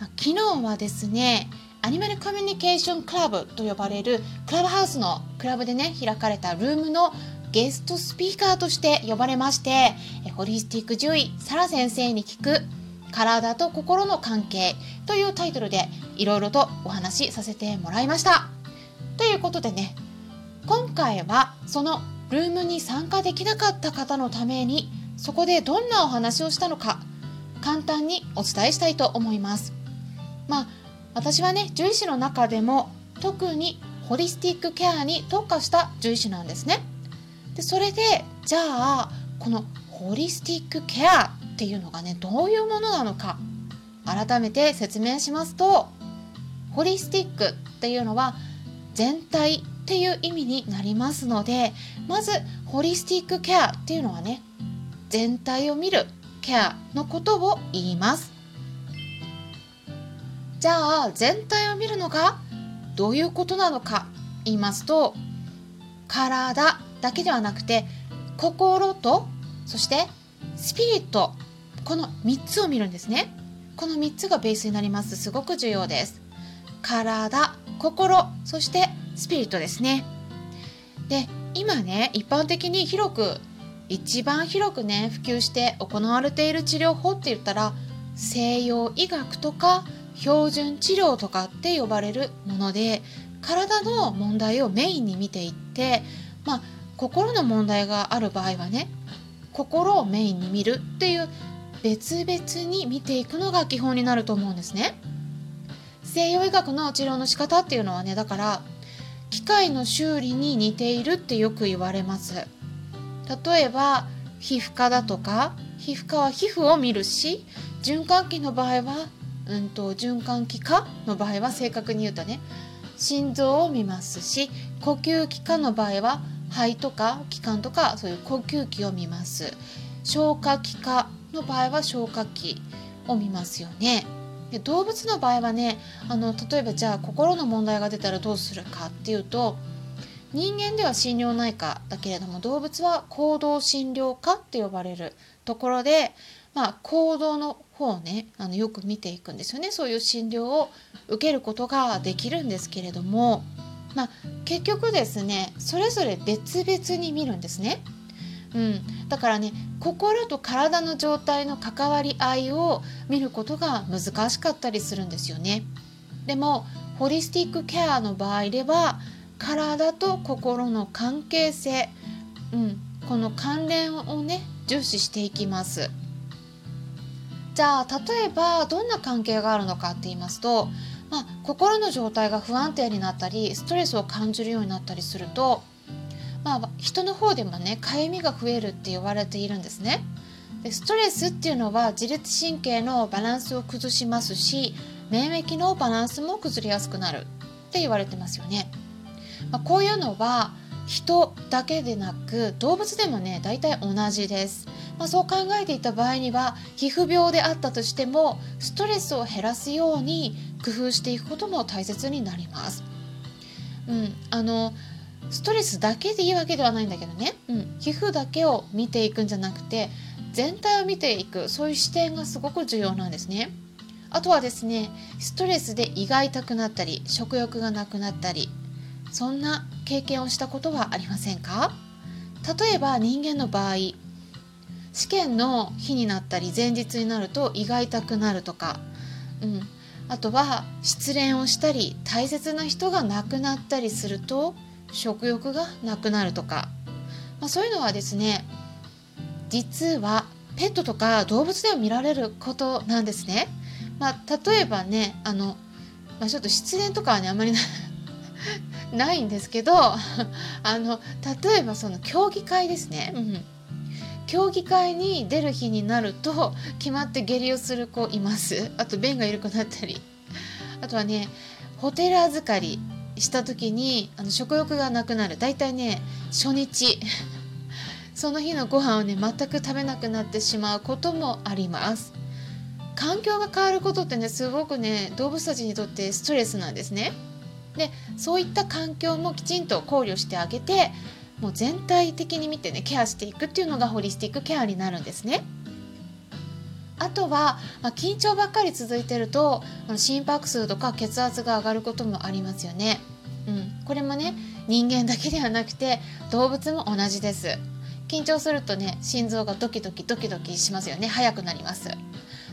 昨日はですね、アニマルコミュニケーションクラブと呼ばれるクラブハウスのクラブでね開かれたルームのゲストスピーカーとして呼ばれましてホリスティック獣医サラ先生に聞く体と心の関係というタイトルでいろいろとお話しさせてもらいました。ということでね今回はそのルームに参加できなかった方のためにそこでどんなお話をしたのか簡単にお伝えしたいと思います。まあ私はね獣医師の中でも特にホリスティックケアに特化した獣医師なんですね。でそれでじゃあこのホリスティックケアっていうのがねどういうものなのか改めて説明しますとホリスティックっていうのは全体っていう意味になりますのでまずホリスティックケアっていうのはね全体を見るケアのことを言います。じゃあ全体を見るのがどういうことなのか言いますと体だけではなくて心とそしてスピリットこの3つを見るんですね。この3つがベースになります。すごく重要です。体心そしてスピリットですね。で今ね一般的に広く一番広くね普及して行われている治療法って言ったら西洋医学とか標準治療とかって呼ばれるもので体の問題をメインに見ていってまあ心の問題がある場合はね心をメインに見るっていう別々に見ていくのが基本になると思うんですね。西洋医学の治療の仕方っていうのはねだから機械の修理に似ているってよく言われます。例えば皮膚科だとか皮膚科は皮膚を見るし循環器の場合はうんと循環器科の場合は正確に言うとね心臓を見ますし呼吸器科の場合は肺とか気管とかそういう呼吸器を見ます。消化器科の場合は消化器を見ますよね。で動物の場合はねあの例えばじゃあ心の問題が出たらどうするかっていうと人間では心療内科だけれども動物は行動診療科って呼ばれるところでまあ、行動の方をねあのよく見ていくんですよねそういう診療を受けることができるんですけれども、まあ、結局ですねそれぞれ別々に見るんですね。うん、だからね心と体の状態の関わり合いを見ることが難しかったりするんですよね。でもホリスティックケアの場合では体と心の関係性、うん、この関連をね重視していきます。じゃあ例えばどんな関係があるのかって言いますと、まあ、心の状態が不安定になったりストレスを感じるようになったりすると、まあ、人の方でもねかゆみが増えるって言われているんですね。でストレスっていうのは自律神経のバランスを崩しますし免疫のバランスも崩れやすくなるって言われてますよね。まあ、こういうのは人だけでなく動物でもね大体同じです。まあ、そう考えていた場合には皮膚病であったとしてもストレスを減らすように工夫していくことも大切になります。うん、あのストレスだけでいいわけではないんだけどね、うん、皮膚だけを見ていくんじゃなくて全体を見ていくそういう視点がすごく重要なんですね。あとはですねストレスで胃が痛くなったり食欲がなくなったりそんな経験をしたことはありませんか？例えば人間の場合試験の日になったり前日になると胃が痛くなるとか、うん、あとは失恋をしたり大切な人が亡くなったりすると食欲がなくなるとか、まあ、そういうのはですね実はペットとか動物では見られることなんですね。まあ、例えばねあの、まあ、ちょっと失恋とかはねあまり ないんですけどあの例えばその競技会ですね。うん競技会に出る日になると決まって下痢をする子います。あと便が緩くなったり。あとはねホテル預かりした時にあの食欲がなくなる。だいたいね初日。その日のご飯をね全く食べなくなってしまうこともあります。環境が変わることってねすごくね動物たちにとってストレスなんですね。でそういった環境もきちんと考慮してあげてもう全体的に見てねケアしていくっていうのがホリスティックケアになるんですね。あとは、まあ、緊張ばっかり続いてると心拍数とか血圧が上がることもありますよね。うん、これもね人間だけではなくて動物も同じです。緊張するとね心臓がドキドキドキドキしますよね速くなります。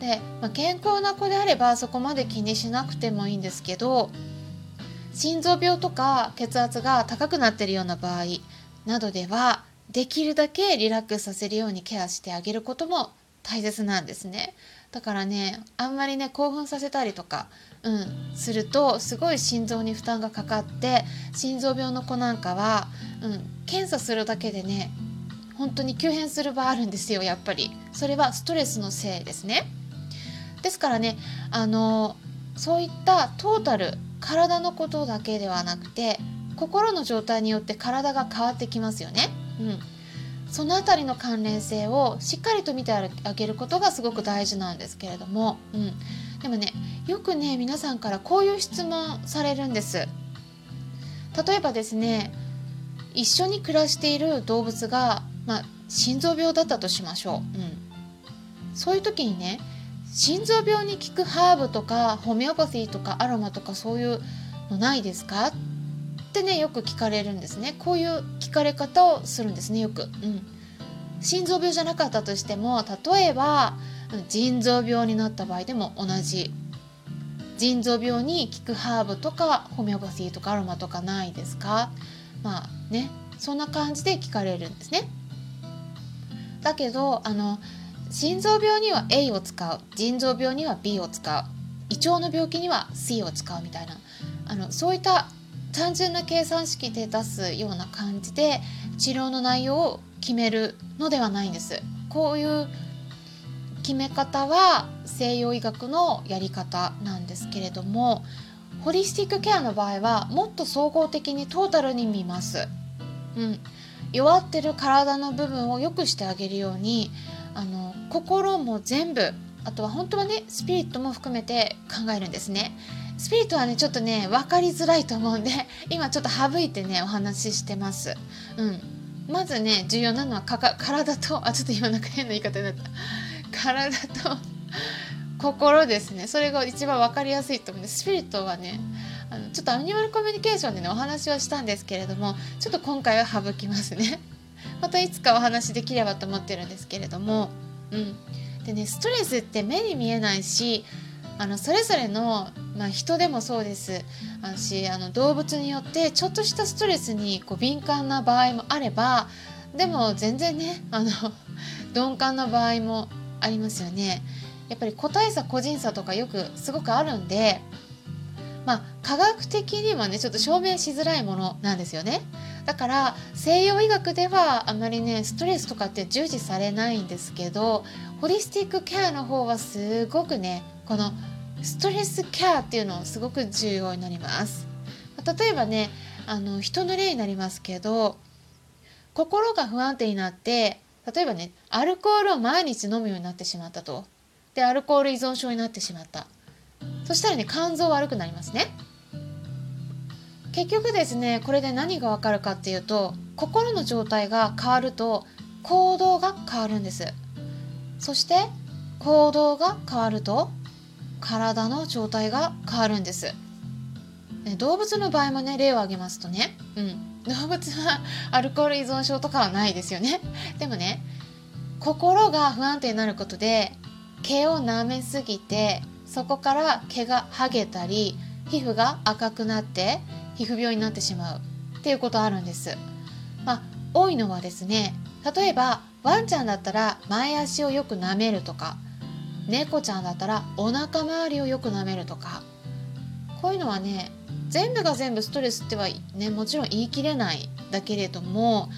で、まあ、健康な子であればそこまで気にしなくてもいいんですけど心臓病とか血圧が高くなってるような場合などではできるだけリラックスさせるようにケアしてあげることも大切なんですね。だからねあんまりね興奮させたりとか、うん、するとすごい心臓に負担がかかって心臓病の子なんかは、うん、検査するだけでね本当に急変する場合あるんですよやっぱり。それはストレスのせいですね。ですからねあのそういったトータル体のことだけではなくて心の状態によって体が変わってきますよね。うん、その辺りの関連性をしっかりと見てあげることがすごく大事なんですけれども、うん、でもねよくね皆さんからこういう質問されるんです。例えばですね一緒に暮らしている動物が、まあ、心臓病だったとしましょう、うん、そういう時にね心臓病に効くハーブとかホメオパシーとかアロマとかそういうのないですか？ってねよく聞かれるんですね。こういう聞かれ方をするんですねよく、うん、心臓病じゃなかったとしても例えば腎臓病になった場合でも同じ。腎臓病に効くハーブとかホメオパシーとかアロマとかないですか？まあねそんな感じで聞かれるんですね。だけどあの心臓病には A を使う。腎臓病には B を使う。胃腸の病気には C を使うみたいな。あのそういった単純な計算式で出すような感じで治療の内容を決めるのではないんです。こういう決め方は西洋医学のやり方なんですけれどもホリスティックケアの場合はもっと総合的にトータルに見ます、うん、弱ってる体の部分を良くしてあげるようにあの心も全部あとは本当はねスピリットも含めて考えるんですね。スピリットはねちょっとね分かりづらいと思うんで 今ちょっと省いてねお話ししてます。うん。まずね重要なのは体とあちょっと今なんか変な言い方になった。体と 心ですね。それが一番分かりやすいと思うんでスピリットはねあのちょっとアニマルコミュニケーションでねお話はしたんですけれどもちょっと今回は省きますね。またいつかお話できればと思ってるんですけれども。うん。でねストレスって目に見えないしあのそれぞれの、まあ、人でもそうですあしあの動物によってちょっとしたストレスにこう敏感な場合もあればでも全然ねあの鈍感な場合もありますよね。やっぱり個体差個人差とかよくすごくあるんでまあ科学的にはねちょっと証明しづらいものなんですよね。だから西洋医学ではあまりねストレスとかって重視されないんですけどホリスティックケアの方はすごくねこのストレスケアっていうのすごく重要になります。例えばねあの人の例になりますけど心が不安定になって例えばねアルコールを毎日飲むようになってしまったと。でアルコール依存症になってしまった。そしたらね肝臓悪くなりますね。結局ですねこれで何がわかるかっていうと心の状態が変わると行動が変わるんです。そして行動が変わると体の状態が変わるんです。動物の場合もね例を挙げますとね、うん、動物はアルコール依存症とかはないですよね。でもね心が不安定になることで毛を舐めすぎてそこから毛が剥げたり皮膚が赤くなって皮膚病になってしまう。っていうことあるんです。まあ、多いのはですね例えばワンちゃんだったら前足をよく舐めるとか猫ちゃんだったらお腹周りをよく舐めるとかこういうのはね全部が全部ストレスってはねもちろん言い切れないだけれども、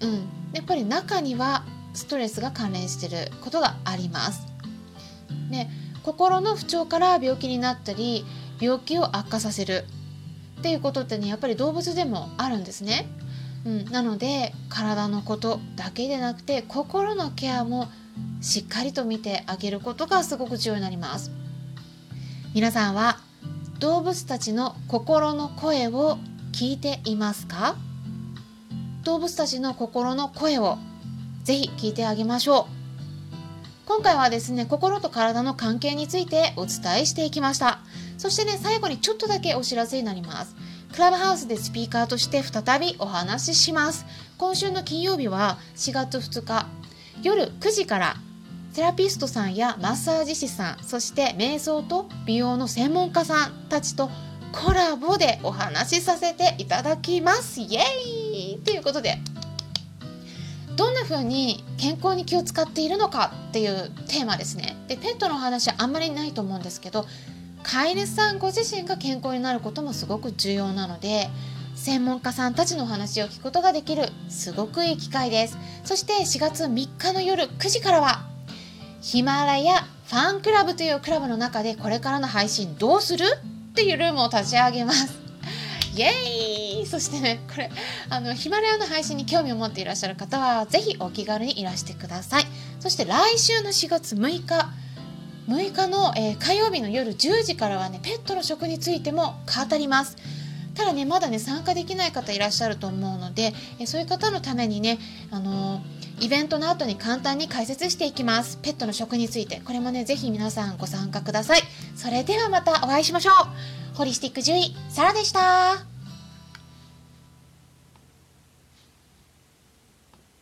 うん、やっぱり中にはストレスが関連していることがあります。で心の不調から病気になったり病気を悪化させるっていうことってねやっぱり動物でもあるんですね。うん、なので体のことだけでなくて心のケアもしっかりと見てあげることがすごく重要になります。皆さんは動物たちの心の声を聞いていますか？動物たちの心の声をぜひ聞いてあげましょう。今回はですね心と体の関係についてお伝えしていきました。そしてね最後にちょっとだけお知らせになります。クラブハウスでスピーカーとして再びお話しします。今週の金曜日は4月2日夜9時からセラピストさんやマッサージ師さんそして瞑想と美容の専門家さんたちとコラボでお話しさせていただきます。イエーイということでどんな風に健康に気を使っているのかっていうテーマですね。でペットの話はあんまりないと思うんですけど飼い主さんご自身が健康になることもすごく重要なので専門家さんたちのお話を聞くことができるすごくいい機会です。そして4月3日の夜9時からはヒマラヤファンクラブというクラブの中でこれからの配信どうする？っていうルームを立ち上げます。イエーイ！そしてねこれあのヒマラヤの配信に興味を持っていらっしゃる方は是非お気軽にいらしてください。そして来週の4月6日6日の、えー、火曜日の夜10時からはねペットの食についても語ります。ただねまだね参加できない方いらっしゃると思うので、え、そういう方のためにねあの、イベントの後に簡単に解説していきます。ペットの食について。これもねぜひ皆さんご参加ください。それではまたお会いしましょう。ホリスティック獣医サラでした。